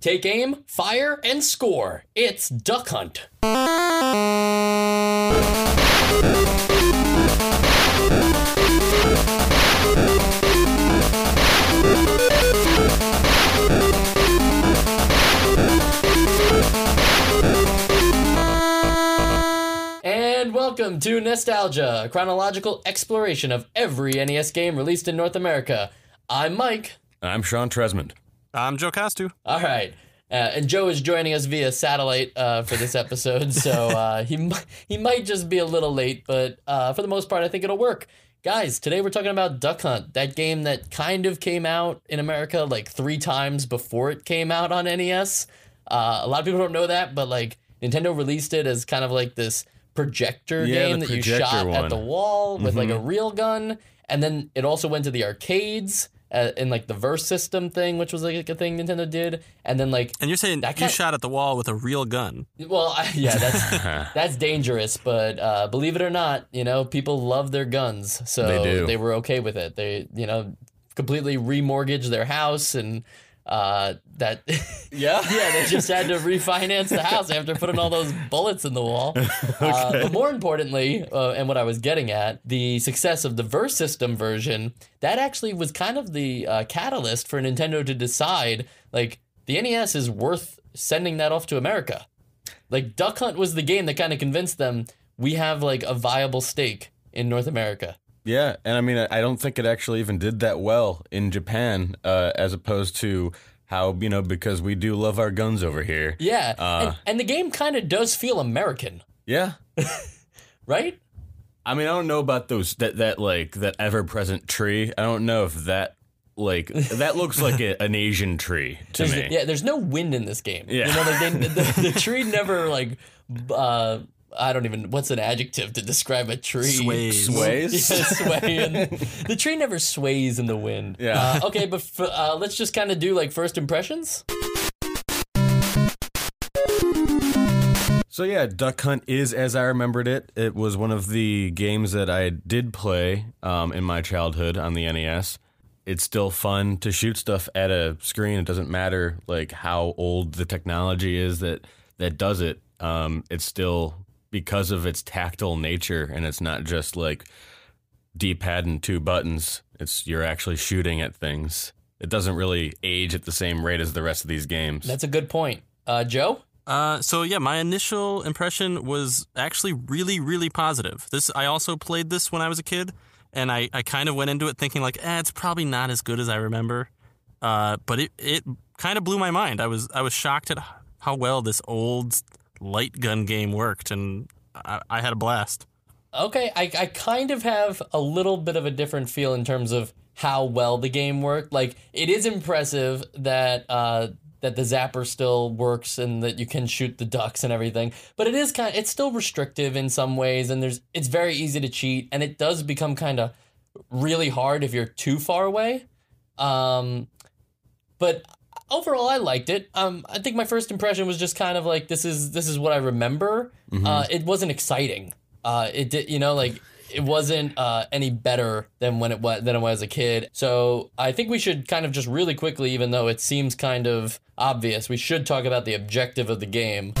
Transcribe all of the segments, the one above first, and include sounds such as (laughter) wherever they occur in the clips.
Take aim, fire, and score. It's Duck Hunt. And welcome to Nostalgia, a chronological exploration of every NES game released in North America. I'm Mike. I'm Sean Tresmond. I'm Joe Castu. All right. Uh, and Joe is joining us via satellite uh, for this episode, so (laughs) uh, he he might just be a little late, but uh, for the most part, I think it'll work. Guys, today we're talking about Duck Hunt, that game that kind of came out in America like three times before it came out on NES. Uh, a lot of people don't know that, but like Nintendo released it as kind of like this projector Yeah, game that you shot at one. Mm-hmm. the wall with like a real gun, and then it also went to the arcades. Uh, in like the verse system thing, which was like a thing Nintendo did, and then like And you're saying That you shot at the wall with a real gun. well, I, yeah, that's (laughs) that's dangerous, but uh, believe it or not, you know, people love their guns, so They do. were okay with it. They, you know, completely remortgaged their house, and uh, that, (laughs) Yeah. (laughs) yeah, they just had to refinance the house after putting all those bullets in the wall. (laughs) uh, but more importantly, uh, and what I was getting at, the success of the Verse System version, that actually was kind of the uh, catalyst for Nintendo to decide, like, the NES is worth sending that off to America. Like, Duck Hunt was the game that kind of convinced them we have, like, a viable stake in North America. Yeah, and I mean, I don't think it actually even did that well in Japan, uh, as opposed to how you know because we do love our guns over here. Yeah. Uh. and, and the game kind of does feel American, Yeah, (laughs) right? I mean, I don't know about those that that like that ever present tree. I don't know if that like that looks (laughs) like a, an Asian tree to There's, me. Yeah, there's no wind in this game. Yeah. You know, like they, the, the tree (laughs) never like uh I don't even what's an adjective to describe a tree? Sways. (laughs) Sways? Yeah, sway and the tree never sways in the wind. Yeah. Uh, okay, but f- uh, let's just kind of do like first impressions. So yeah, Duck Hunt is as I remembered it. It was one of the games that I did play um, in my childhood on the NES. It's still fun to shoot stuff at a screen. It doesn't matter like how old the technology is that that does it. Um, it's still because of its tactile nature, and it's not just like D-pad and two buttons. It's you're actually shooting at things. It doesn't really age at the same rate as the rest of these games. That's a good point. Uh, Joe? Uh, so yeah, my initial impression was actually really, really positive. This I also played this when I was a kid, and I, I kind of went into it thinking like, eh, it's probably not as good as I remember. Uh, but it it kind of blew my mind. I was I was shocked at how well this old light gun game worked, and I, I had a blast. Okay, I, I kind of have a little bit of a different feel in terms of how well the game worked. Like, it is impressive that uh, that the zapper still works and that you can shoot the ducks and everything. But it is kind, of, it's still restrictive in some ways, and there's it's very easy to cheat, and it does become kind of really hard if you're too far away. Um, but overall, I liked it. Um, I think my first impression was just kind of like this is this is what I remember. Uh, it wasn't exciting. Uh, it did, you know, like it wasn't uh, any better than when it was than it was as a kid. So I think we should kind of just really quickly, even though it seems kind of obvious, we should talk about the objective of the game.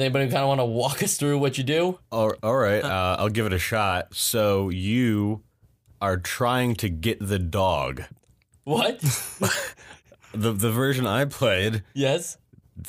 Does anybody kind of want to walk us through what you do? All, all right, uh, I'll give it a shot. So you are trying to get the dog. What? (laughs) The the version I played yes.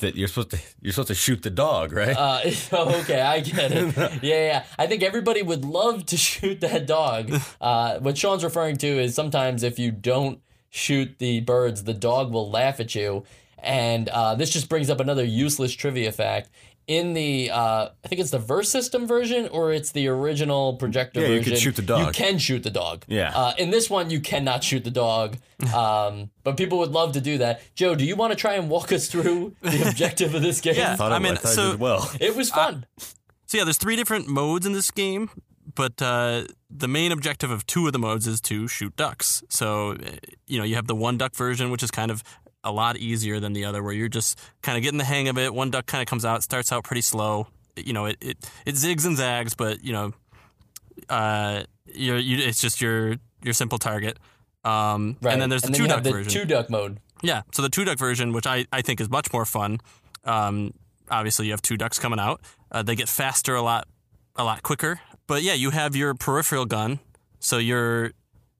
that you're supposed to you're supposed to shoot the dog, right? Uh, (laughs) okay, I get it. (laughs) Yeah, yeah. I think everybody would love to shoot that dog. Uh, what Sean's referring to is sometimes if you don't shoot the birds, the dog will laugh at you. And uh, this just brings up another useless trivia fact. In the, uh, I think it's the verse system version or it's the original projector Yeah, you can shoot the dog. You can shoot the dog. Yeah. Uh, in this one, you cannot shoot the dog. (laughs) Um, but people would love to do that. Joe, do you want to try and walk us through the (laughs) objective of this game? Yeah. thought I I mean, thought I so- did well. It was fun. So yeah, there's three different modes in this game, but uh, the main objective of two of the modes is to shoot ducks. So uh, you know you have the one duck version, which is kind of a lot easier than the other, where you're just kind of getting the hang of it. One duck kind of comes out, starts out pretty slow. You know, it it, it zigs and zags, but you know, uh, you're, you it's just your your simple target. Um, Right. And then there's the two duck the version. two duck mode. Yeah, so the two duck version, which I, I think is much more fun. Um, obviously, you have two ducks coming out. Uh, they get faster a lot, a lot quicker. But yeah, you have your peripheral gun, so you're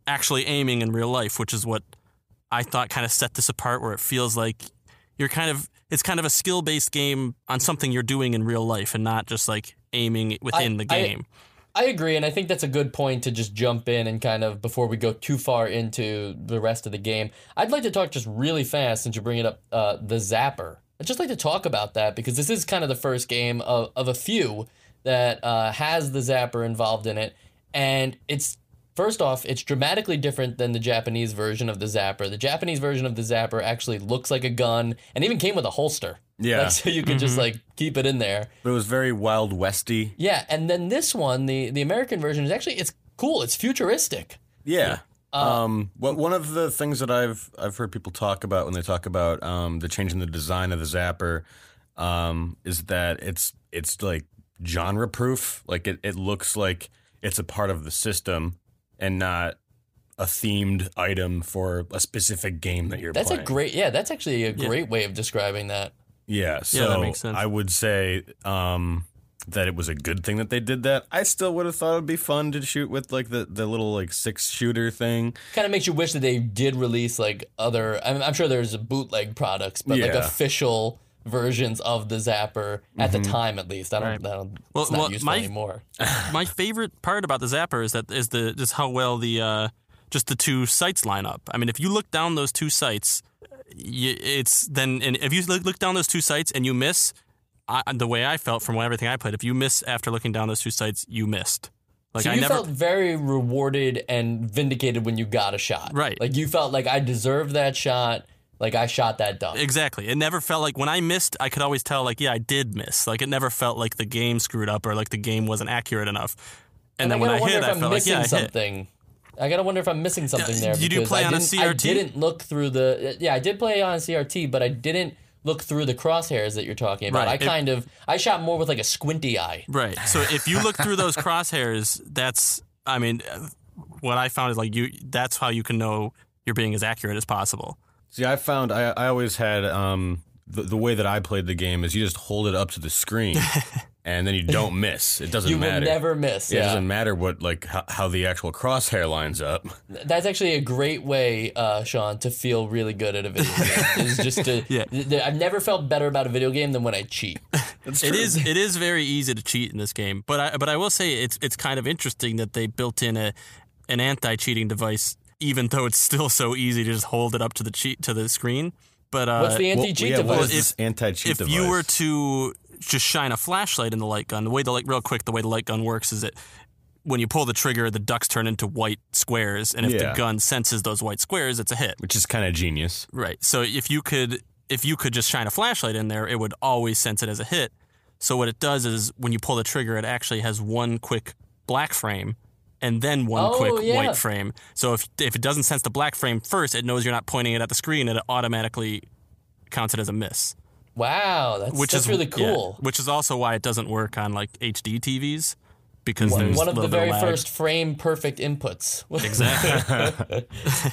actually aiming in real life, which is what I thought kind of set this apart. Where it feels like you're kind of it's kind of a skill based game on something you're doing in real life, and not just like aiming within the I- game. I agree, and I think that's a good point to just jump in and kind of before we go too far into the rest of the game. I'd like to talk just really fast since you bring it up, uh, the Zapper. I'd just like to talk about that because this is kind of the first game of, of a few that uh, has the Zapper involved in it, and it's first off, it's dramatically different than the Japanese version of the Zapper. The Japanese version of the Zapper actually looks like a gun, and even came with a holster. Yeah. like, so you could just like keep it in there. But it was very Wild Westy. Yeah, and then this one, the the American version is actually it's cool. It's futuristic. Yeah. um, what one of the things that I've I've heard people talk about when they talk about um, the change in the design of the Zapper um, is that it's it's like genre proof. Like it, it looks like it's a part of the system and not a themed item for a specific game that you're playing. That's playing. a great yeah. That's actually a great way of describing that. Yeah, so that makes sense. I would say um, that it was a good thing that they did that. I still would have thought it'd be fun to shoot with like the, the little like six shooter thing. Kind of makes you wish that they did release like other. I'm, I'm sure there's bootleg products, but like official versions of the Zapper at the time, at least. I don't. I don't Well- it's not well, useful my- anymore. (laughs) my favorite part about the Zapper is that is the just how well the uh, just the two sights line up. I mean, if you look down those two sights, you, it's then and if you look, look down those two sights and you miss, I, the way I felt from everything I played, if you miss after looking down those two sights, you missed. Like so I you never. felt very rewarded and vindicated when you got a shot. Right. Like you felt like I deserved that shot. Like I shot that duck. Exactly. It never felt like when I missed, I could always tell, like, yeah, I did miss. Like, it never felt like the game screwed up or like the game wasn't accurate enough. And, then I when I hit, I felt like, yeah, I hit. something. I gotta wonder if I'm missing something there. you do play I on a didn't- I didn't look through the. Yeah, I did play on a CRT, but I didn't look through the crosshairs that you're talking about. Right. I It- kind of I shot more with like a squinty eye. Right. So if you look through those (laughs) crosshairs, that's, I mean, uh, what I found is like you, that's how you can know you're being as accurate as possible. See, I found I, I always had um, the, the way that I played the game is you just hold it up to the screen (laughs) and then you don't miss. It doesn't You matter. You will never miss. It Yeah, doesn't matter what like how, how the actual crosshair lines up. that's actually a great way, uh, Sean, to feel really good at a video game. is just to. (laughs) Yeah. th- th- I've never felt better about a video game than when I cheat. (laughs) It's It true. is it is very easy to cheat in this game, but I but I will say it's it's kind of interesting that they built in a an anti cheating device, even though it's still so easy to just hold it up to the cheat to the screen. But uh, What's the anti cheat yeah, device? is anti-cheat if device? you were to just shine a flashlight in the light gun, the way the light real quick, the way the light gun works is that when you pull the trigger, the ducks turn into white squares, and if Yeah. the gun senses those white squares, it's a hit. which is kind of genius. Right. So if you could if you could just shine a flashlight in there, it would always sense it as a hit. So what it does is when you pull the trigger, it actually has one quick black frame and then one Oh, quick yeah. white frame. So if if it doesn't sense the black frame first, it knows you're not pointing it at the screen and it automatically counts it as a miss. wow, that's Which that's is really yeah, cool. which is also why it doesn't work on like HD TVs because there's One of the very lag. first frame perfect inputs. (laughs) Exactly.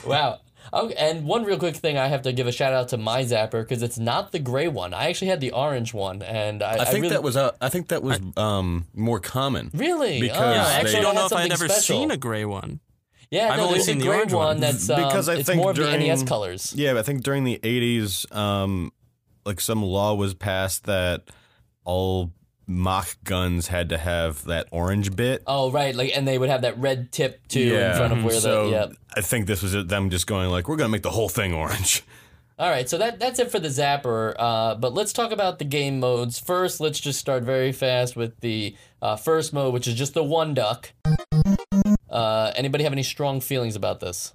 (laughs) wow. Okay, and one real quick thing, I have to give a shout out to my Zapper because it's not the gray one. I actually had the orange one, and I, I think really, that was uh, I think that was um, more common. really because oh, they- I actually, actually that don't know if I'd ever special. seen a gray one. Yeah, I've no, only seen the gray orange one one. that's um, Because I it's think more of the NES colors. Yeah, I think during the '80s, um, like some law was passed that all mock guns had to have that orange bit. Oh, right, like, and they would have that red tip too in front of where so the yeah. I think this was them just going like, we're gonna make the whole thing orange. (laughs) All right, so that that's it for the Zapper. Uh, but let's talk about the game modes first. Let's just start very fast with the uh, first mode, which is just the one duck. Uh, anybody have any strong feelings about this?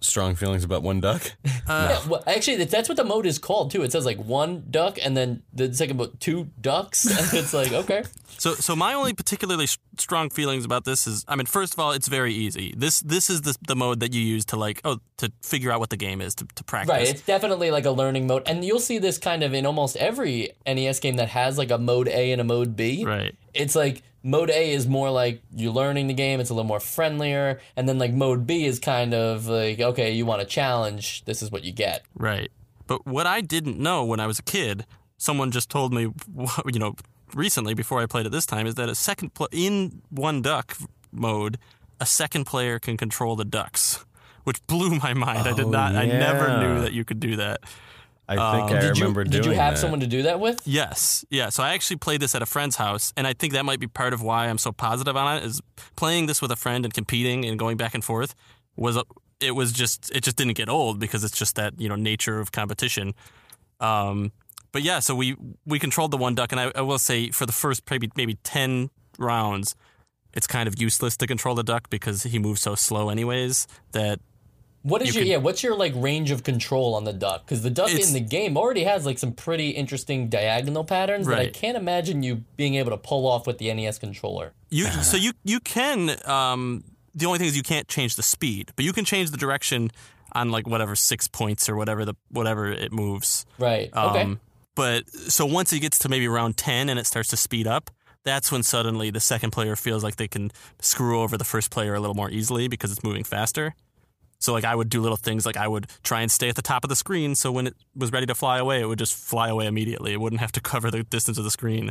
Strong feelings about one duck. (laughs) Uh, yeah, well, actually, that's what the mode is called too. It says like one duck, and then the second mode two ducks, (laughs) and it's like okay. So, so my only particularly strong feelings about this is, I mean, first of all, it's very easy. This, this is the, the mode that you use to like, oh, to figure out what the game is to, to practice. Right, it's definitely like a learning mode, and you'll see this kind of in almost every NES game that has like a mode A and a mode B. Right. It's like mode A is more like you're learning the game, it's a little more friendlier, and then like mode B is kind of like okay, you want a challenge, this is what you get. Right. But what I didn't know when I was a kid, someone just told me, (laughs) you know, recently before I played it this time, is that a second pl- in one duck mode, a second player can control the ducks, which blew my mind. I did Oh, not. I never knew that you could do that. I think I Did you remember did you have that. someone to do that with? Yes, yeah. So I actually played this at a friend's house, and I think that might be part of why I'm so positive on it. Is playing this with a friend and competing and going back and forth was a, it was just it just didn't get old because it's just that you know nature of competition. Um, but yeah, so we we controlled the one duck, and I, I will say for the first maybe maybe ten rounds, it's kind of useless to control the duck because he moves so slow anyways that What is You your could- yeah? What's your like range of control on the duck? Because the duck in the game already has like some pretty interesting diagonal patterns that I can't imagine you being able to pull off with the NES controller. You so you you can um the only thing is you can't change the speed, but you can change the direction on like whatever six points or whatever the whatever it moves. Right. Okay. Um, But so once it gets to maybe around ten and it starts to speed up, that's when suddenly the second player feels like they can screw over the first player a little more easily because it's moving faster. So like I would do little things like I would try and stay at the top of the screen so when it was ready to fly away, it would just fly away immediately. It wouldn't have to cover the distance of the screen.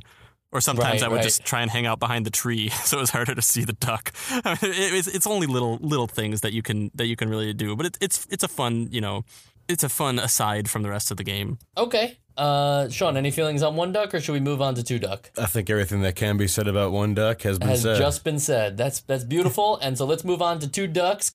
Or sometimes Right, I would right. just try and hang out behind the tree (laughs) so it was harder to see the duck. (laughs) I mean, it, it's, it's only little little things that you can that you can really do, but it, it's it's a fun you know it's a fun aside from the rest of the game. Okay. Uh, Sean, any feelings on one duck, or should we move on to two duck? I think everything that can be said about one duck has been Has said. just been said. That's that's beautiful. and so let's move on to two ducks.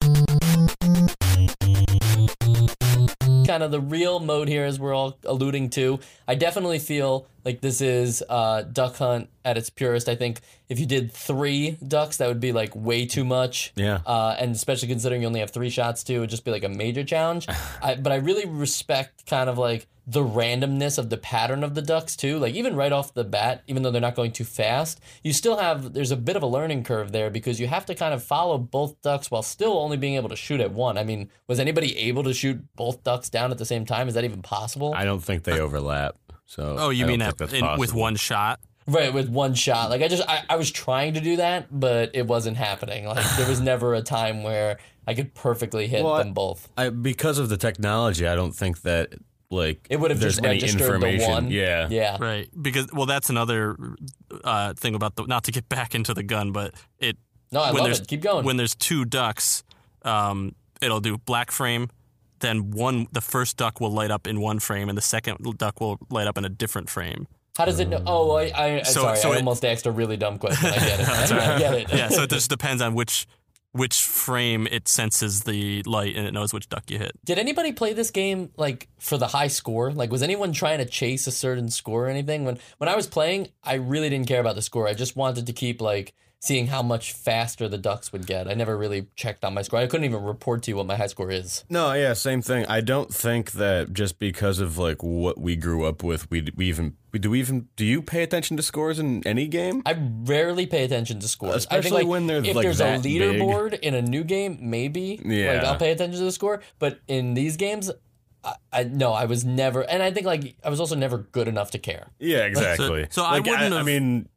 Kind of the real mode here, as we're all alluding to. I definitely feel like this is uh, Duck Hunt at its purest. I think if you did three ducks, that would be like way too much. Yeah. Uh, and especially considering you only have three shots too, it would just be like a major challenge. (sighs) I, but I really respect kind of like the randomness of the pattern of the ducks too. Like even right off the bat, even though they're not going too fast, you still have there's a bit of a learning curve there because you have to kind of follow both ducks while still only being able to shoot at one. I mean, was anybody able to shoot both ducks down at the same time? Is that even possible? I don't think they overlap. So Oh, you I mean don't at, in, with one shot? Right, with one shot. Like I just I, I was trying to do that, but it wasn't happening. (laughs) Like there was never a time where I could perfectly hit Well, I- them both. I, because of the technology, I don't think that like It would have just any registered the one. Yeah. Yeah. Right, because well, that's another uh, thing about the not to get (laughs) back into the gun, but it No, I when love there's it. Keep going. when there's two ducks, um, it'll do black frame. Then one, the first duck will light up in one frame, and the second duck will light up in a different frame. How does it know? Oh, I, I So- sorry, so I it- almost asked a really dumb question. I get it. (laughs) I get it. Yeah, so it just depends on which which frame it senses the light, and it knows which duck you hit. Did anybody play this game like for the high score? Like, was anyone trying to chase a certain score or anything? When when I was playing, I really didn't care about the score. I just wanted to keep like seeing how much faster the ducks would get. I never really checked on my score. I couldn't even report to you what my high score is. No, yeah, same thing. I don't think that just because of like what we grew up with, we we even do we even do you pay attention to scores in any game? I rarely pay attention to scores. I Especially think, like, when they're, if like, there's a that big. leaderboard in a new game, maybe. Like Yeah. I'll pay attention to the score. But in these games, I, I no, I was never, and I think like I was also never good enough to care. Yeah, exactly. so I Like, wouldn't I, have- mean,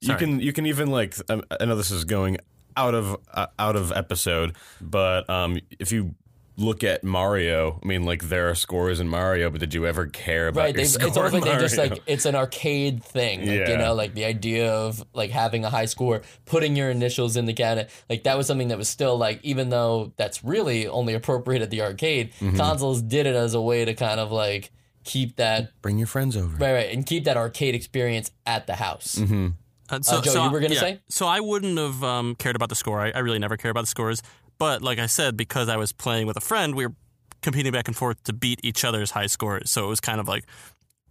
you can you can even like um, I know this is going out of uh, out of episode, but um, if you look at Mario, I mean, like there are scores in Mario, but did you ever care about Right, they, score it's almost like they just like it's an arcade thing. Like, You know, like the idea of like having a high score, putting your initials in the cabinet, like that was something that was still like, even though that's really only appropriate at the arcade, Mm-hmm. consoles did it as a way to kind of like keep that bring your friends over. right, right, and keep that arcade experience at the house. Mm-hmm. Uh, Joe, you were gonna yeah, say? So I wouldn't have um, cared about the score. I, I really never care about the scores. But like I said, because I was playing with a friend, we were competing back and forth to beat each other's high scores. So it was kind of like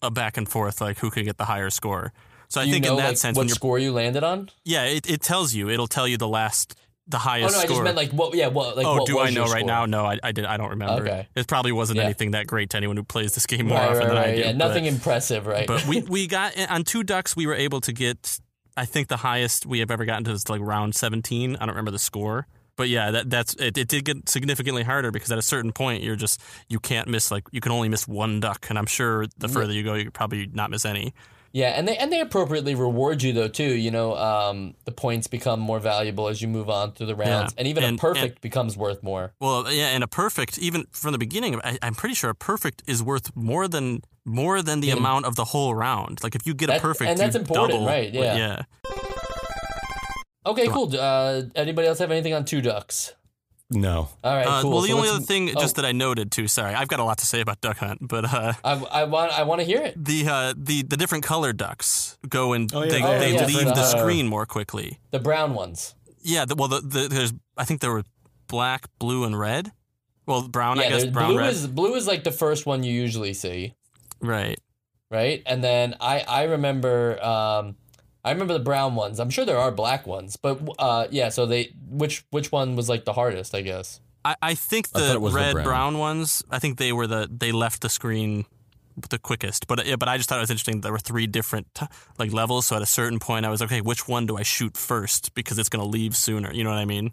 a back and forth, like who could get the higher score. So I you think know in that like, sense, what score you landed on? yeah, it, it tells you. It'll tell you the last, the highest. Score. Oh no, I score. just meant like what? Yeah, what? Like oh, what do I know right score? now? No, I, I did. I don't remember. Okay. It probably wasn't Yeah. anything that great to anyone who plays this game more Right, often right, than I right. do. Yeah, but- nothing impressive, right? but we (laughs) we got on two ducks. We were able to get. I think the highest we have ever gotten to is like round seventeen. I don't remember the score, but yeah, that that's it. It did get significantly harder because at a certain point you're just you can't miss like you can only miss one duck, and I'm sure the further you go, you could probably not miss any. Yeah, and they and they appropriately reward you though too. You know, um, the points become more valuable as you move on through the rounds, Yeah, and even and- a perfect becomes worth more. Well, yeah, and a perfect, even from the beginning, I, I'm pretty sure a perfect is worth more than more than the amount of the whole round. Like if you get a perfect, and that's important, double- right, yeah. yeah. Okay, cool. Uh, anybody else have anything on two ducks? No. All right, Uh, cool. well, the So only other thing, oh, just that I noted too. Sorry, I've got a lot to say about Duck Hunt, but uh, I, I want I want to hear it. the uh, the the different colored ducks go and Oh, yeah, they, they they have leave different, the uh, screen more quickly. The brown ones. Yeah, the, well, the, the, there's I think there were black, blue, and red. Well, brown, I yeah, guess brown, blue red. is blue is like the first one you usually see, right. right? And then I I remember um, I remember the brown ones. I'm sure there are black ones, but uh, yeah. So they which which one was like the hardest? I guess. I, I think the it was the red brown. brown. ones. I think they were the they left the screen the quickest. But yeah, but I just thought it was interesting. There were three different t- like levels. So at a certain point, I was okay. Which one do I shoot first because it's going to leave sooner? You know what I mean?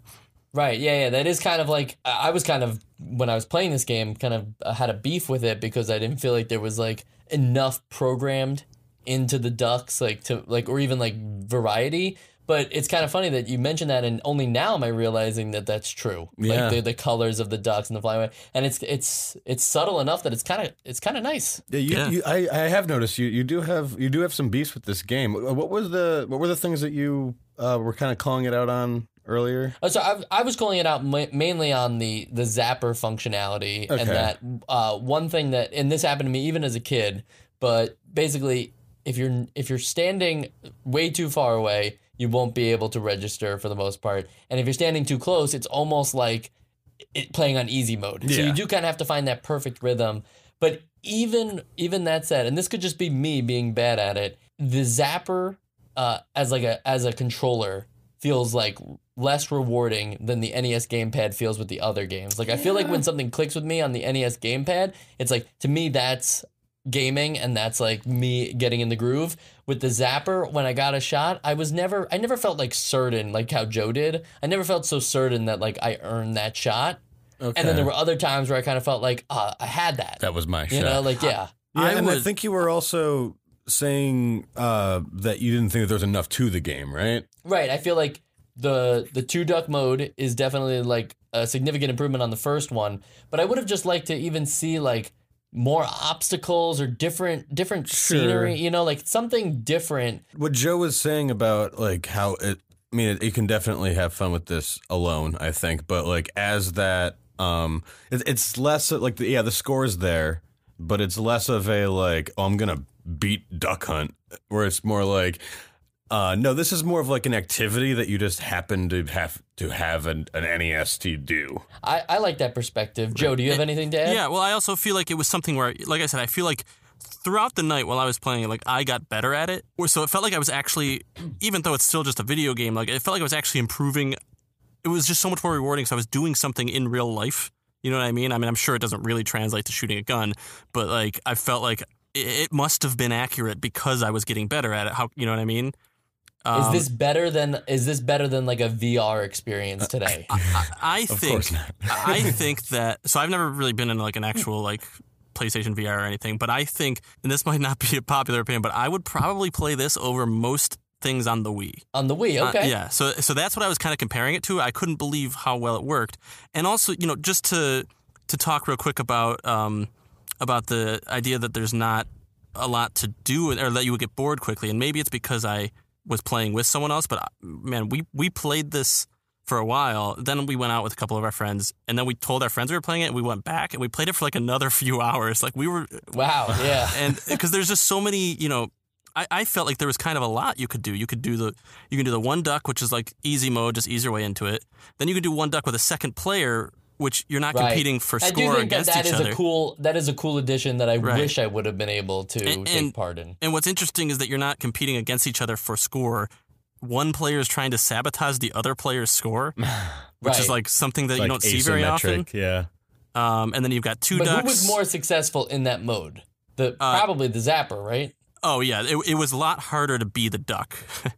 Right. Yeah. Yeah. That is kind of like I I was kind of when I was playing this game, kind of uh, had a beef with it because I didn't feel like there was like enough programmed into the ducks, like to like or even like variety. But it's kind of funny that you mentioned that, and only now am I realizing that that's true. Yeah. Like the, the colors of the ducks and the flyaway, and it's it's it's subtle enough that it's kind of it's kind of nice. Yeah, you, Yeah. You, I, I have noticed you, you do have you do have some beefs with this game. What was the what were the things that you uh, were kind of calling it out on earlier? Uh, So I, I was calling it out ma- mainly on the the zapper functionality, Okay. and that uh, one thing that and this happened to me even as a kid. But basically, if you're if you're standing way too far away, you won't be able to register for the most part. And if you're standing too close, it's almost like it playing on easy mode. So you do kind of have to find that perfect rhythm. But even even that said, and this could just be me being bad at it, the zapper uh, as like a as a controller feels like less rewarding than the NES gamepad feels with the other games. Like I feel like when something clicks with me on the NES gamepad, it's like to me that's gaming and that's like me getting in the groove. With the zapper, when I got a shot, I was never I never felt like certain like how Joe did. I never felt so certain that like I earned that shot. Okay. And then there were other times where I kind of felt like uh, I had that. that was my shot. you shot. know, like yeah. yeah, I and I think you were also saying uh, that you didn't think that there was enough to the game, right? Right. I feel like the the two duck mode is definitely like a significant improvement on the first one, but I would have just liked to even see like more obstacles or different different Sure. scenery, you know, like something different. What Joe was saying about like how it. I mean, it, you can definitely have fun with this alone, I think, but like as that, um, it, it's less like the, yeah, the score's there, but it's less of a like, oh, I'm gonna beat Duck Hunt, where it's more like, uh, no, this is more of like an activity that you just happen to have to have an, an NES to do. I, I like that perspective. Joe, do you have anything to add? Yeah, well, I also feel like it was something where, like I said, I feel like throughout the night while I was playing it, like I got better at it. Or so it felt like I was actually, even though it's still just a video game, like it felt like I was actually improving. It was just so much more rewarding. So I was doing something in real life. You know what I mean? I mean, I'm sure it doesn't really translate to shooting a gun, but like I felt like it, it must have been accurate because I was getting better at it. How you know what I mean? Is Um, this better than is this better than like a VR experience today? I, I Of think course not. I think that so I've never really been in like an actual like PlayStation VR or anything, but I think and this might not be a popular opinion, but I would probably play this over most things on the Wii. On the Wii, Uh, okay. yeah. So so that's what I was kind of comparing it to. I couldn't believe how well it worked. And also, you know, just to to talk real quick about um about the idea that there's not a lot to do or that you would get bored quickly. And maybe it's because I was playing with someone else, but man, we we played this for a while. Then we went out with a couple of our friends, and then we told our friends we were playing it. And we went back and we played it for like another (laughs) few hours. Like we were Wow, yeah. (laughs) and because there's just so many, you know, I, I felt like there was kind of a lot you could do. You could do the you can do the one duck, which is like easy mode, just ease your way into it. Then you can do one duck with a second player, which you're not Right. competing for I do score think that against that each is other. a cool that is a cool addition that I Right. wish I would have been able to And- take and- part in. and what's interesting is that you're not competing against each other for score. One player is trying to sabotage the other player's score, (laughs) which Right. is like something that you Like don't see very often. Yeah. Um, and then you've got two But ducks. who was more successful in that mode? The Uh, probably the zapper, right? Oh yeah, it, it was a lot harder to be the duck. (laughs)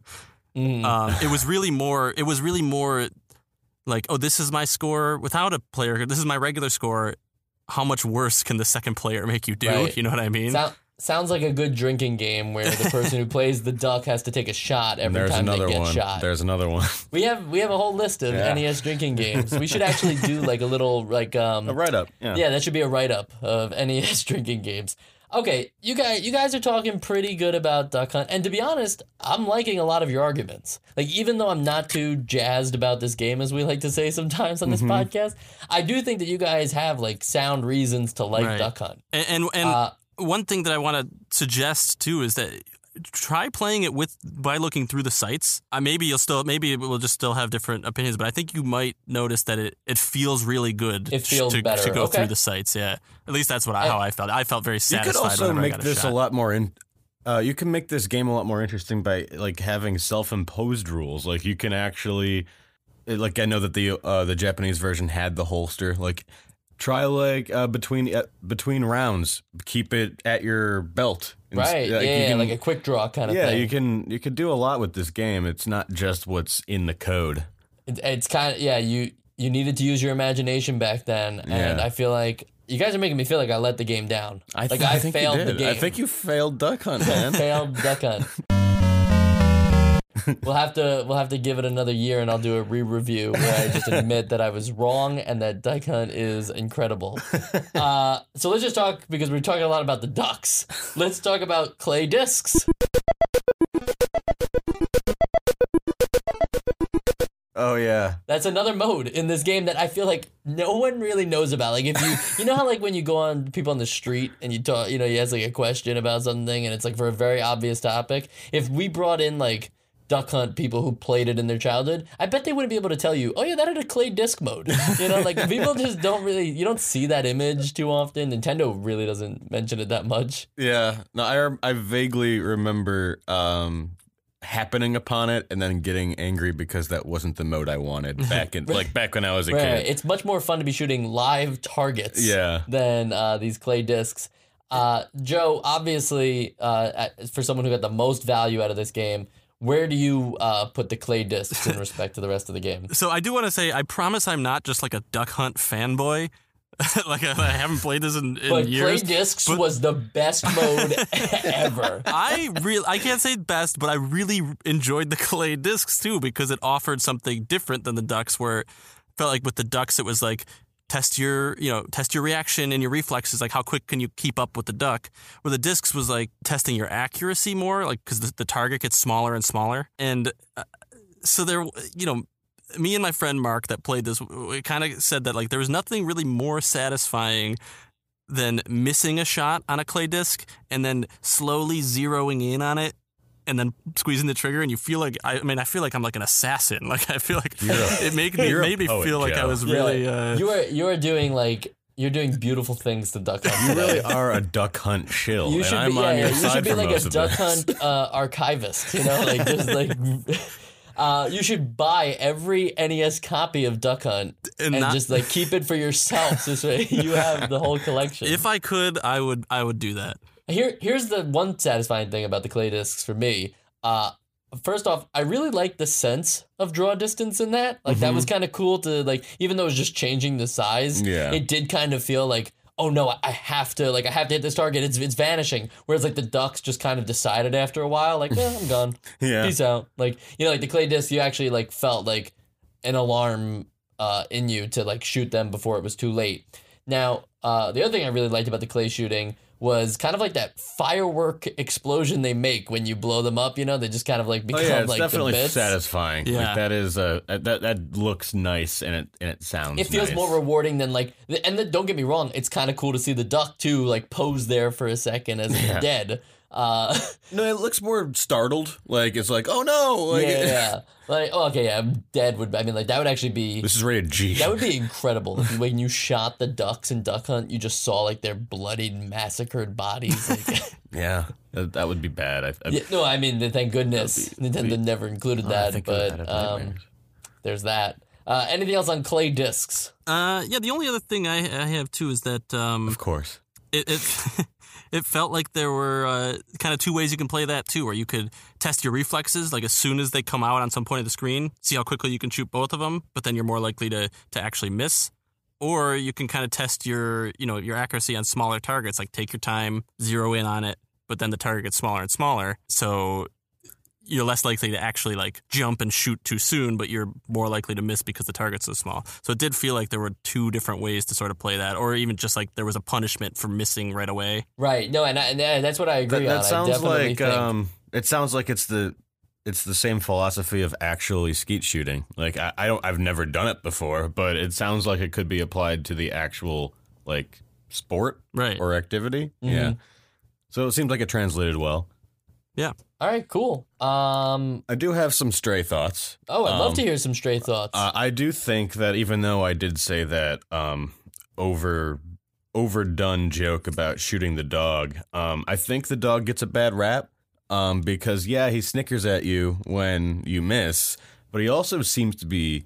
Mm. um, it was really more. It was really more like, oh, this is my score without a player. This is my regular score. How much worse can the second player make you do? Right. You know what I mean? Sound, sounds like a good drinking game where the person who (laughs) plays the duck has to take a shot every There's time they get one. shot. There's another one. (laughs) we have we have a whole list of Yeah. NES drinking (laughs) games. We should actually do like a little like um A write up. Yeah. yeah, that should be a write up of NES drinking games. Okay, you guys, you guys are talking pretty good about Duck Hunt, and to be honest, I'm liking a lot of your arguments. Like, even though I'm not too jazzed about this game, as we like to say sometimes on this Mm-hmm. podcast, I do think that you guys have like sound reasons to like Right. Duck Hunt. And and, and Uh, one thing that I want to suggest too is that try playing it with by looking through the sights. Uh, maybe you'll still maybe it will just still have different opinions, but I think you might notice that it, it feels really good. It feels to, better. to go Okay. through the sights. Yeah, at least that's what I, how I felt. I felt very satisfied. You could also make got this shot. a lot more in. Uh, you can make this game a lot more interesting by like having self-imposed rules. Like you can actually, like I know that the uh, the Japanese version had the holster. Like try like uh, between uh, between rounds, keep it at your belt. Ins- Right? like, yeah, can- like a quick draw kind of yeah. thing. You can you can do a lot with this game. It's not just what's in the code. It- it's kind of yeah. You you needed to use your imagination back then, and Yeah. I feel like you guys are making me feel like I let the game down. I like th- I, think you failed the game. I think you failed Duck Hunt, man. (laughs) failed duck hunt. (laughs) we'll have to we'll have to give it another year, and I'll do a re-review where I just admit that I was wrong and that duck hunt is incredible. (laughs) Uh, so let's just talk because we're talking a lot about the ducks. Let's talk about clay discs. oh yeah. That's another mode in this game that I feel like no one really knows about. Like if you you know how like when you go on people on the street and you talk you know you ask like a question about something and it's like for a very obvious topic. If we brought in like duck hunt people who played it in their childhood, I bet they wouldn't be able to tell you, oh yeah, that had a clay disc mode. (laughs) You know, like people just don't really you don't see that image too often. Nintendo really doesn't mention it that much. Yeah, no, I I vaguely remember um, happening upon it and then getting angry because that wasn't the mode I wanted (laughs) back in like back when I was a Right. kid. It's much more fun to be shooting live targets Yeah. than uh, these clay discs. Uh, Joe, obviously, uh, for someone who got the most value out of this game, where do you uh, put the clay discs in respect to the rest of the game? So I do want to say, I promise I'm not just like a Duck Hunt fanboy. (laughs) like I, I haven't played this in, in But clay years. discs but- was the best mode (laughs) ever. I real I can't say best, but I really enjoyed the clay discs too because it offered something different than the ducks. Where it felt like with the ducks, it was like test your you know test your reaction and your reflexes, like how quick can you keep up with the duck. Where the discs was like testing your accuracy more, like because the, the target gets smaller and smaller, and uh, so there you know. Me and my friend Mark that played this, we kind of said that like there was nothing really more satisfying than missing a shot on a clay disc and then slowly zeroing in on it and then squeezing the trigger and you feel like I, I mean I feel like I'm like an assassin (laughs) like I feel like it made me, you're a made me poet, feel like I was Yeah, really uh, you are you are doing like you're doing beautiful things to duck hunt. you today. really are a Duck Hunt shill, You and should I'm be, yeah, on yeah, your you side should be for like most a duck this. hunt uh, archivist, you know, like just like. (laughs) Uh, you should buy every NES copy of Duck Hunt And and, not- just like keep it for yourself. This (laughs) way, you have the whole collection. if I could I would I would do that Here, here's the one satisfying thing about the clay discs for me. Uh, first off, I really like the sense of draw distance in that. Like that was kind of cool to like, even though it was just changing the size. Yeah. it did kind of feel like, oh no, I- have to like I have to hit this target. It's it's vanishing. Whereas like the ducks just kind of decided after a while, like, yeah, I'm gone. (laughs) Yeah, Peace out. Like you know, like the clay disc, you actually like felt like an alarm uh, in you to like shoot them before it was too late. Now, uh, the other thing I really liked about the clay shooting was kind of like that firework explosion they make when you blow them up. You know, they just kind of like Oh become yeah, it's like definitely the bits. satisfying. Yeah. Like that is a that that looks nice and it and it sounds. It feels nice. more rewarding than like, and then, don't get me wrong, it's kind of cool to see the duck too, like pose there for a second as it's (laughs) Yeah. dead. Uh, (laughs) No, it looks more startled. Like it's like, oh no, like, yeah, (laughs) yeah, like oh, okay, yeah, I'm dead would. I mean, like that would actually be This is rated G. That would be (laughs) incredible if you, when you shot the ducks in Duck Hunt, you just saw like their bloodied, massacred bodies. Like, yeah, that, that would be bad. I, I, yeah, no, I mean, thank goodness be- Nintendo we- never included I that. think I've had But um, there's that. Uh, anything else on clay discs? uh yeah the only other thing I, I have too is that um of course. it it, it felt like there were uh, kind of two ways you can play that too, where you could test your reflexes, like as soon as they come out on some point of the screen, see how quickly you can shoot both of them, but then you're more likely to to actually miss. Or you can kind of test your you know your accuracy on smaller targets, like take your time, zero in on it, but then the target gets smaller and smaller. So you're less likely to actually like jump and shoot too soon, but you're more likely to miss because the target's so small. So it did feel like there were two different ways to sort of play that, or even just like there was a punishment for missing right away. Right. No, and, I, and that's what I agree That, on. that sounds like think- um, it sounds like it's the it's the same philosophy of actually skeet shooting. Like I, I don't I've never done it before, but it sounds like it could be applied to the actual like sport Right. or activity. Mhm. Yeah. So it seems like it translated well. All right, cool. Um, I do have some stray thoughts. oh, I'd love Um, to hear some stray thoughts. Uh, I do think that even though I did say that um, over overdone joke about shooting the dog, um, I think the dog gets a bad rap um, because yeah, he snickers at you when you miss, but he also seems to be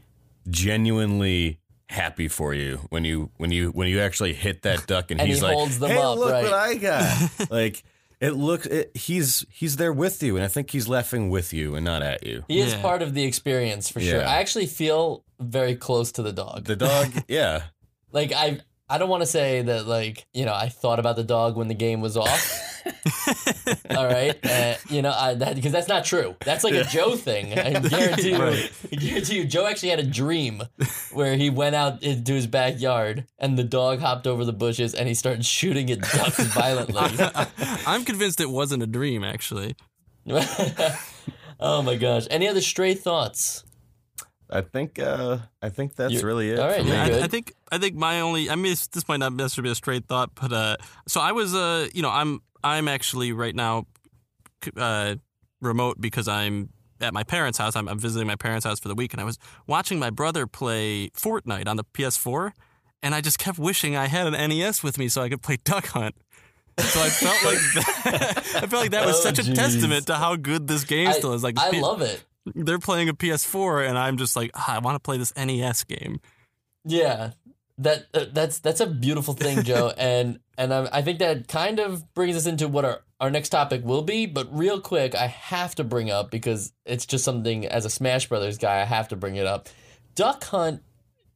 genuinely happy for you when you when you when you actually hit that duck and, And he he's like, holds them "Hey, up, look right." what I got!" (laughs) like. It looks. It, he's he's there with you, and I think he's laughing with you and not at you. he is yeah. part of the experience for sure. Yeah. I actually feel very close to the dog. The dog, (laughs) yeah, like I, I don't want to say that like you know I thought about the dog when the game was off. (laughs) (laughs) All right, uh, you know I, that because that's not true. That's like a Joe thing. I (laughs) guarantee you. I guarantee you, Joe actually had a dream where he went out into his backyard and the dog hopped over the bushes and he started shooting at ducks (laughs) violently. I'm convinced it wasn't a dream, actually. oh my gosh! Any other stray thoughts? I think uh, I think that's You- really it. all right, for. I. I think I think my only I mean this, this might not necessarily be a straight thought, but uh, so I was uh, you know, I'm I'm actually right now uh, remote because I'm at my parents' house. I'm, I'm visiting my parents' house for the week, and I was watching my brother play Fortnite on the PS4, and I just kept wishing I had an NES with me so I could play Duck Hunt. So I felt like that, (laughs) I felt like that was Oh, such a testament to how good this game I, still is. Like I love it. they're playing a PS4, and I'm just like, "Ah, I want to play this NES game. Yeah, that uh, that's that's a beautiful thing, Joe, (laughs) and and I, I think that kind of brings us into what our our next topic will be. But real quick, I have to bring up because it's just something as a Smash Brothers guy, I have to bring it up. Duck Hunt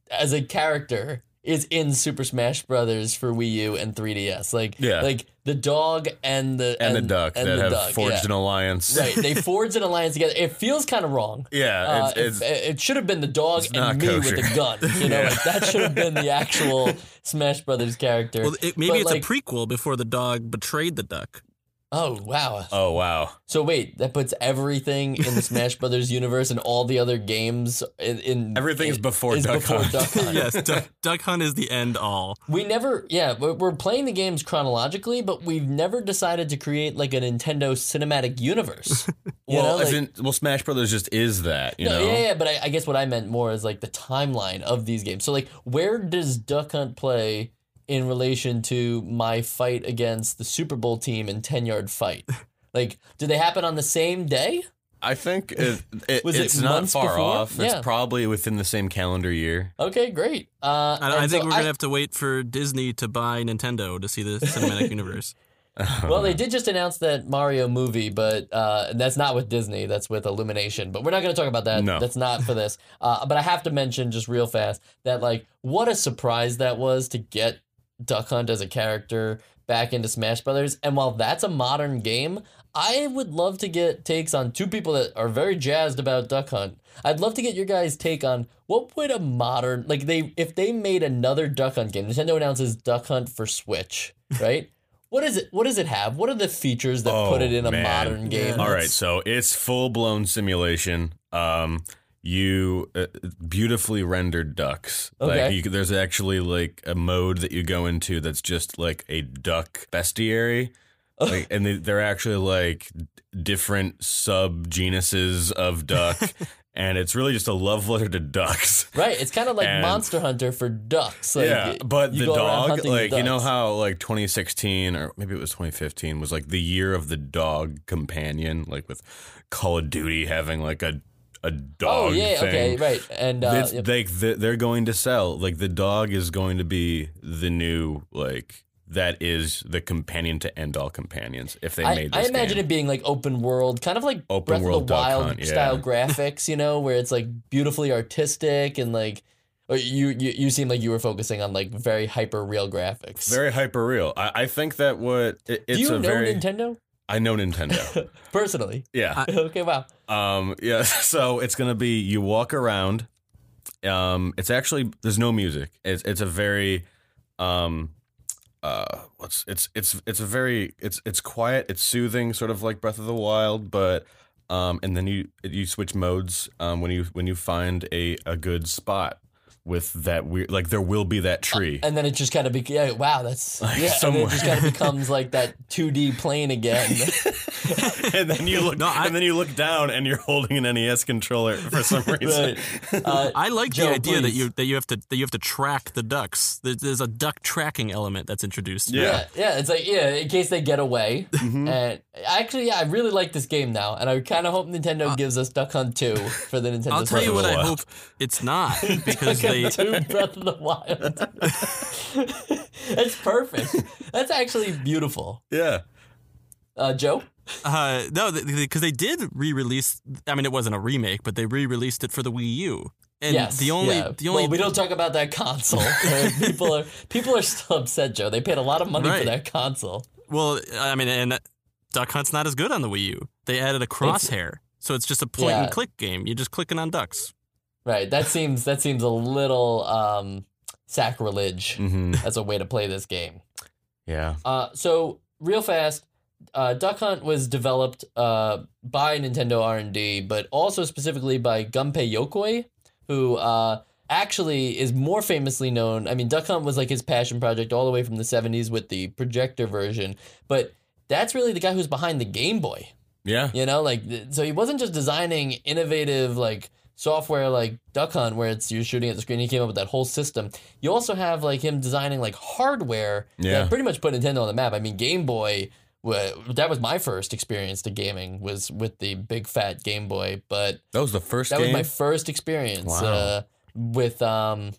as a character is in Super Smash Brothers for Wii U and 3DS. Like Yeah. like the dog and the and, the duck and that the have duck, forged yeah. an alliance. Right, they (laughs) forged an alliance together. It feels kind of wrong. Yeah, Uh, it's, it, it should have been the dog and me kosher. with a gun. You know, Yeah. like that should have been the actual (laughs) Smash Brothers character. Well, it, maybe But, it's like- a prequel before the dog betrayed the duck. Oh wow! oh wow. So wait, that puts everything in the Smash (laughs) Brothers universe and all the other games in. in Everything's in- before is Duck before Hunt. Duck Hunt. (laughs) yes, duck, duck Hunt is the end all. We never, yeah, we're, we're playing the games chronologically, but we've never decided to create like a Nintendo cinematic universe. (laughs) Well, know, as like- in, well, Smash Brothers just is that. You No, know. yeah, yeah, but I, I guess what I meant more is like the timeline of these games. So, like, where does Duck Hunt play in relation to my fight against the Super Bowl team in Ten Yard Fight? (laughs) Like, do they happen on the same day? I think it, it, Was it it's not far before? off. Yeah. It's probably within the same calendar year. Okay, great. Uh, I, I think so we're gonna have to wait for Disney to buy Nintendo to see the cinematic (laughs) universe. (laughs) Well, they did just announce that Mario movie, but uh, that's not with Disney. That's with Illumination. But we're not going to talk about that. No. That's not for this. Uh, but I have to mention just real fast that like what a surprise that was to get Duck Hunt as a character back into Smash Brothers. And while that's a modern game, I would love to get takes on two people that are very jazzed about Duck Hunt. I'd love to get your guys' take on what would a modern like they if they made another Duck Hunt game. Nintendo announces Duck Hunt for Switch, (laughs) right? What is it? What does it have? What are the features that put Oh, it in a man. modern game? All right, so it's full blown simulation. Um, you uh, beautifully rendered ducks. Okay. Like you, there's actually like a mode that you go into that's just like a duck bestiary. Like, and they, they're actually like different sub genuses of duck, (laughs) and it's really just a love letter to ducks. Right, it's kind of like And- Monster Hunter for ducks. Like, yeah, but the dog, like you know how like 2016 or maybe it was 2015 was like the year of the dog companion, like with Call of Duty having like a a dog. Oh yeah, thing. okay, right, and uh, yep. like the, they're going to sell like the dog is going to be the new like that is the companion to end all companions if they I, made I imagine game. it being like open world, kind of like Open Breath world of the Wild Hunt, yeah. style graphics, you know, where it's like beautifully artistic and like. Or you, you you seem like you were focusing on like very hyper real graphics. very hyper real. I, I think that what it, Do it's you a know very Nintendo? I know Nintendo. (laughs) personally. yeah. okay, wow. Um, yeah, (laughs) so it's gonna be you walk around. Um, it's actually there's no music. It's it's a very, um, uh, what's it's it's it's a very it's it's quiet. It's soothing, sort of like Breath of the Wild, but um, and then you you switch modes um when you when you find a a good spot with that weird like there will be that tree. And then it just kind of be yeah, wow, that's (laughs) yeah, and then somewhere. it just kind of becomes like that 2D plane again. (laughs) and then you look No, I- and then you look down and you're holding an NES controller for some (laughs) reason. right. Uh, I like Joe, the idea that you that you have to that you have to track the ducks. There's, there's a duck tracking element that's introduced. Yeah. yeah, yeah, it's like yeah, in case they get away. Mm-hmm. And actually, yeah, I really like this game now, and I kind of hope Nintendo gives us Duck Hunt 2 for the Nintendo. Uh, I'll tell you what I hope it's not because Duck they Hunt (laughs) 2 Breath of the Wild. (laughs) That's perfect. That's actually beautiful. yeah. Uh, Joe. uh, no because they did re-release. I mean, it wasn't a remake, but they re-released it for the Wii U. And yes. the only yeah. the only well, we don't talk about that console. (laughs) Uh, people are people are still upset, Joe. They paid a lot of money for that console. well, I mean, and Duck Hunt's not as good on the Wii U. They added a crosshair, so it's just a point Yeah. and click game. You're just clicking on ducks. Right. That seems that seems a little um, sacrilege hmm as a way to play this game. Yeah. Uh, so real fast, uh, Duck Hunt was developed uh, by Nintendo R and D, but also specifically by Gunpei Yokoi, who uh, actually is more famously known. I mean, Duck Hunt was like his passion project all the way from the '70s with the projector version, but that's really the guy who's behind the Game Boy. Yeah. You know, like so he wasn't just designing innovative like software like Duck Hunt where it's you're shooting at the screen. He came up with that whole system. You also have like him designing like hardware Yeah. that pretty much put Nintendo on the map. I mean, Game Boy. That was my first experience to gaming was with the big fat Game Boy, but That was the first that game. was my first experience Wow. uh, with um,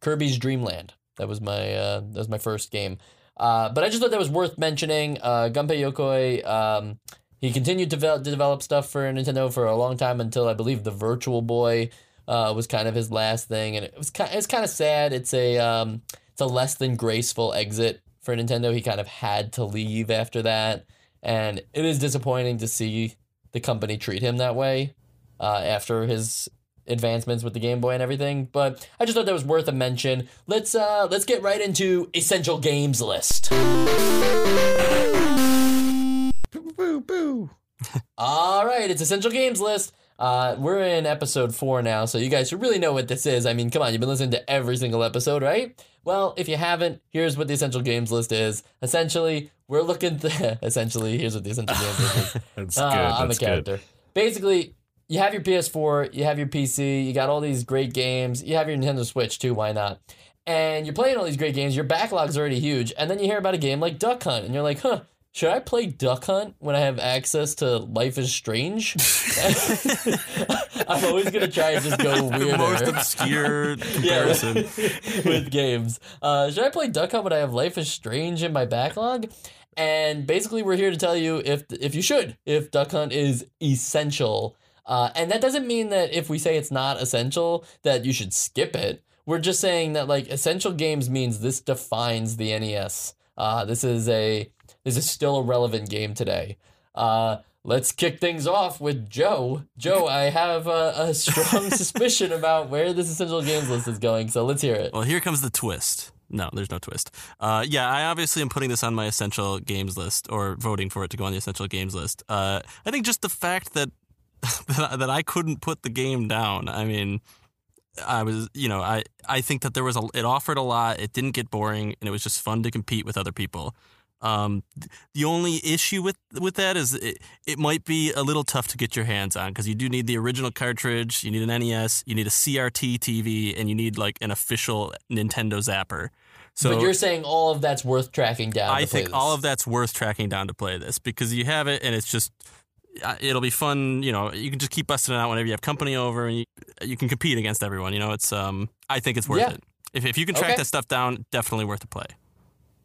Kirby's Dream Land. That was my uh, that was my first game. Uh, but I just thought that was worth mentioning. Uh, Gunpei Yokoi, um, he continued to develop, to develop stuff for Nintendo for a long time until I believe the Virtual Boy uh, was kind of his last thing, and it was kind it's kind of sad. It's a um, it's a less than graceful exit for Nintendo. He kind of had to leave after that, and it is disappointing to see the company treat him that way uh, after his advancements with the Game Boy and everything. But I just thought that was worth a mention. Let's uh, let's get right into essential games list. Boo boo. All right, it's essential games list. Uh, we're in episode four now, so you guys should really know what this is. I mean, come on, you've been listening to every single episode, right? Well, if you haven't, here's what the essential games list is. Essentially, we're looking. Th- (laughs) essentially, here's what the essential games list is. (laughs) That's Ah, good. I'm That's a character. Basically, you have your PS4, you have your PC, you got all these great games, you have your Nintendo Switch too, why not? And you're playing all these great games, your backlog's already huge, and then you hear about a game like Duck Hunt, and you're like, huh, should I play Duck Hunt when I have access to Life is Strange? (laughs) (laughs) I'm always gonna try and just go weirder. The most obscure (laughs) comparison. with games. Uh, should I play Duck Hunt when I have Life is Strange in my backlog? And basically, we're here to tell you if if you should, if Duck Hunt is essential. Uh, and that doesn't mean that if we say it's not essential, that you should skip it. We're just saying that like essential games means this defines the NES. Uh, this is a this is still a relevant game today. Uh, let's kick things off with Joe. Joe, I have a, a strong (laughs) suspicion about where this essential games list is going, so let's hear it. Well, here comes the twist. No, there's no twist. Uh, yeah, I obviously am putting this on my essential games list or voting for it to go on the essential games list. Uh, I think just the fact that (laughs) that I- that I couldn't put the game down. I mean, I was, you know, I I think that there was a it offered a lot. It didn't get boring, and it was just fun to compete with other people. Um, the only issue with with that is it, it might be a little tough to get your hands on because you do need the original cartridge, you need an NES, you need a CRT TV, and you need like an official Nintendo Zapper. So but you're saying all of that's worth tracking down. I to play think this. all of that's worth tracking down to play this because you have it and it's just uh, it'll be fun. You know, you can just keep busting it out whenever you have company over and you you can compete against everyone. You know, it's um I think it's worth Yeah. it. If if you can track Okay. that stuff down, definitely worth a play.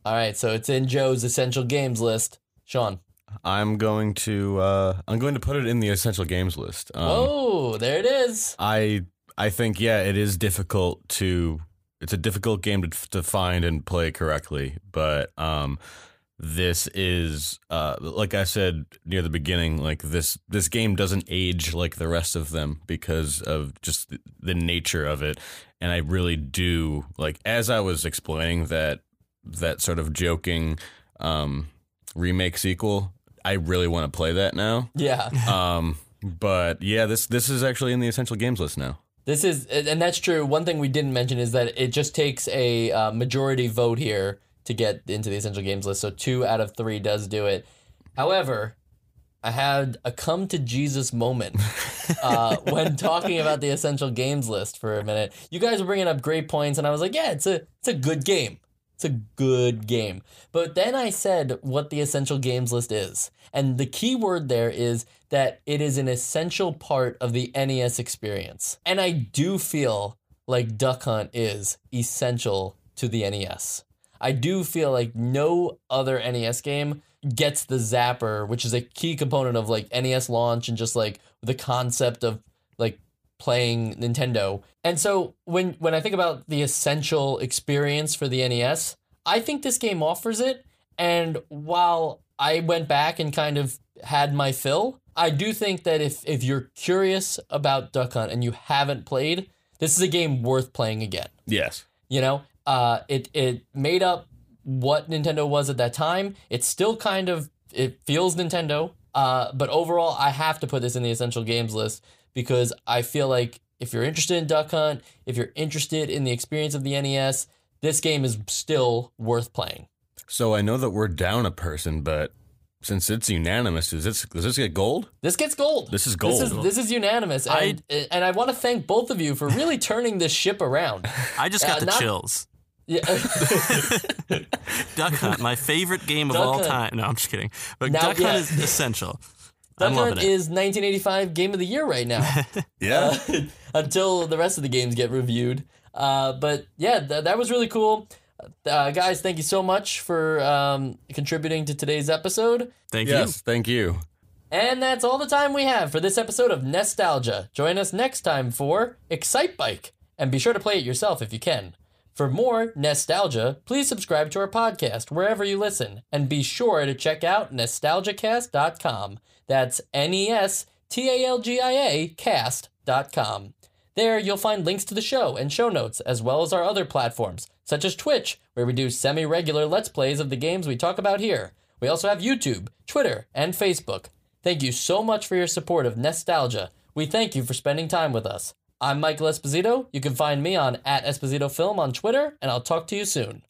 All right, so it's in Joe's essential games list. Sean. I'm going to uh, I'm going to put it in the essential games list. Um, oh, there it is. I I think yeah, it is difficult to. It's a difficult game to, to find and play correctly, but um, this is uh, like I said near the beginning, like this this game doesn't age like the rest of them because of just the, the nature of it. And I really do like as I was explaining that that sort of joking um, remake sequel. I really want to play that now. Yeah. (laughs) Um, but yeah, this this is actually in the essential games list now. This is, and that's true. One thing we didn't mention is that it just takes a uh, majority vote here to get into the essential games list. So two out of three does do it. However, I had a come to Jesus moment (laughs) uh, when talking about the essential games list for a minute. You guys were bringing up great points, and I was like, "Yeah, it's a it's a good game. It's a good game." But then I said what the essential games list is, and the key word there is that it is an essential part of the NES experience. And I do feel like Duck Hunt is essential to the NES. I do feel like no other NES game gets the zapper, which is a key component of like NES launch and just like the concept of like playing Nintendo. And so when when I think about the essential experience for the NES, I think this game offers it. And while I went back and kind of had my fill, I do think that if if you're curious about Duck Hunt and you haven't played, this is a game worth playing again. Yes. You know, uh, it it made up what Nintendo was at that time. It's still kind of it feels Nintendo, uh, but overall, I have to put this in the essential games list because I feel like if you're interested in Duck Hunt, if you're interested in the experience of the NES, this game is still worth playing. So I know that we're down a person, but since it's unanimous, does this does this get gold? This gets gold. This is This is gold. this is unanimous, and and I want to thank both of you for really (laughs) turning this ship around. I just got Uh, the not- chills. Yeah. (laughs) Duck Hunt, my favorite game of Duck all Hunt. time. No, I'm just kidding. But Now- Duck yeah. Hunt is essential. Duck I'm Hunt it. is 1985 Game of the Year right now. (laughs) Yeah. (laughs) until the rest of the games get reviewed. Uh, but yeah, th- that was really cool. Uh, guys, thank you so much for um, contributing to today's episode. Thank you. yes. Thank you. And that's all the time we have for this episode of Nestalgia. Join us next time for Excitebike, and be sure to play it yourself if you can. For more Nestalgia, please subscribe to our podcast wherever you listen, and be sure to check out nestalgiacast.com. That's N E S T A L G I A cast.com. There you'll find links to the show and show notes, as well as our other platforms, such as Twitch, where we do semi regular Let's Plays of the games we talk about here. We also have YouTube, Twitter, and Facebook. Thank you so much for your support of Nestalgia. We thank you for spending time with us. I'm Michael Esposito. You can find me on at Esposito Film on Twitter, and I'll talk to you soon.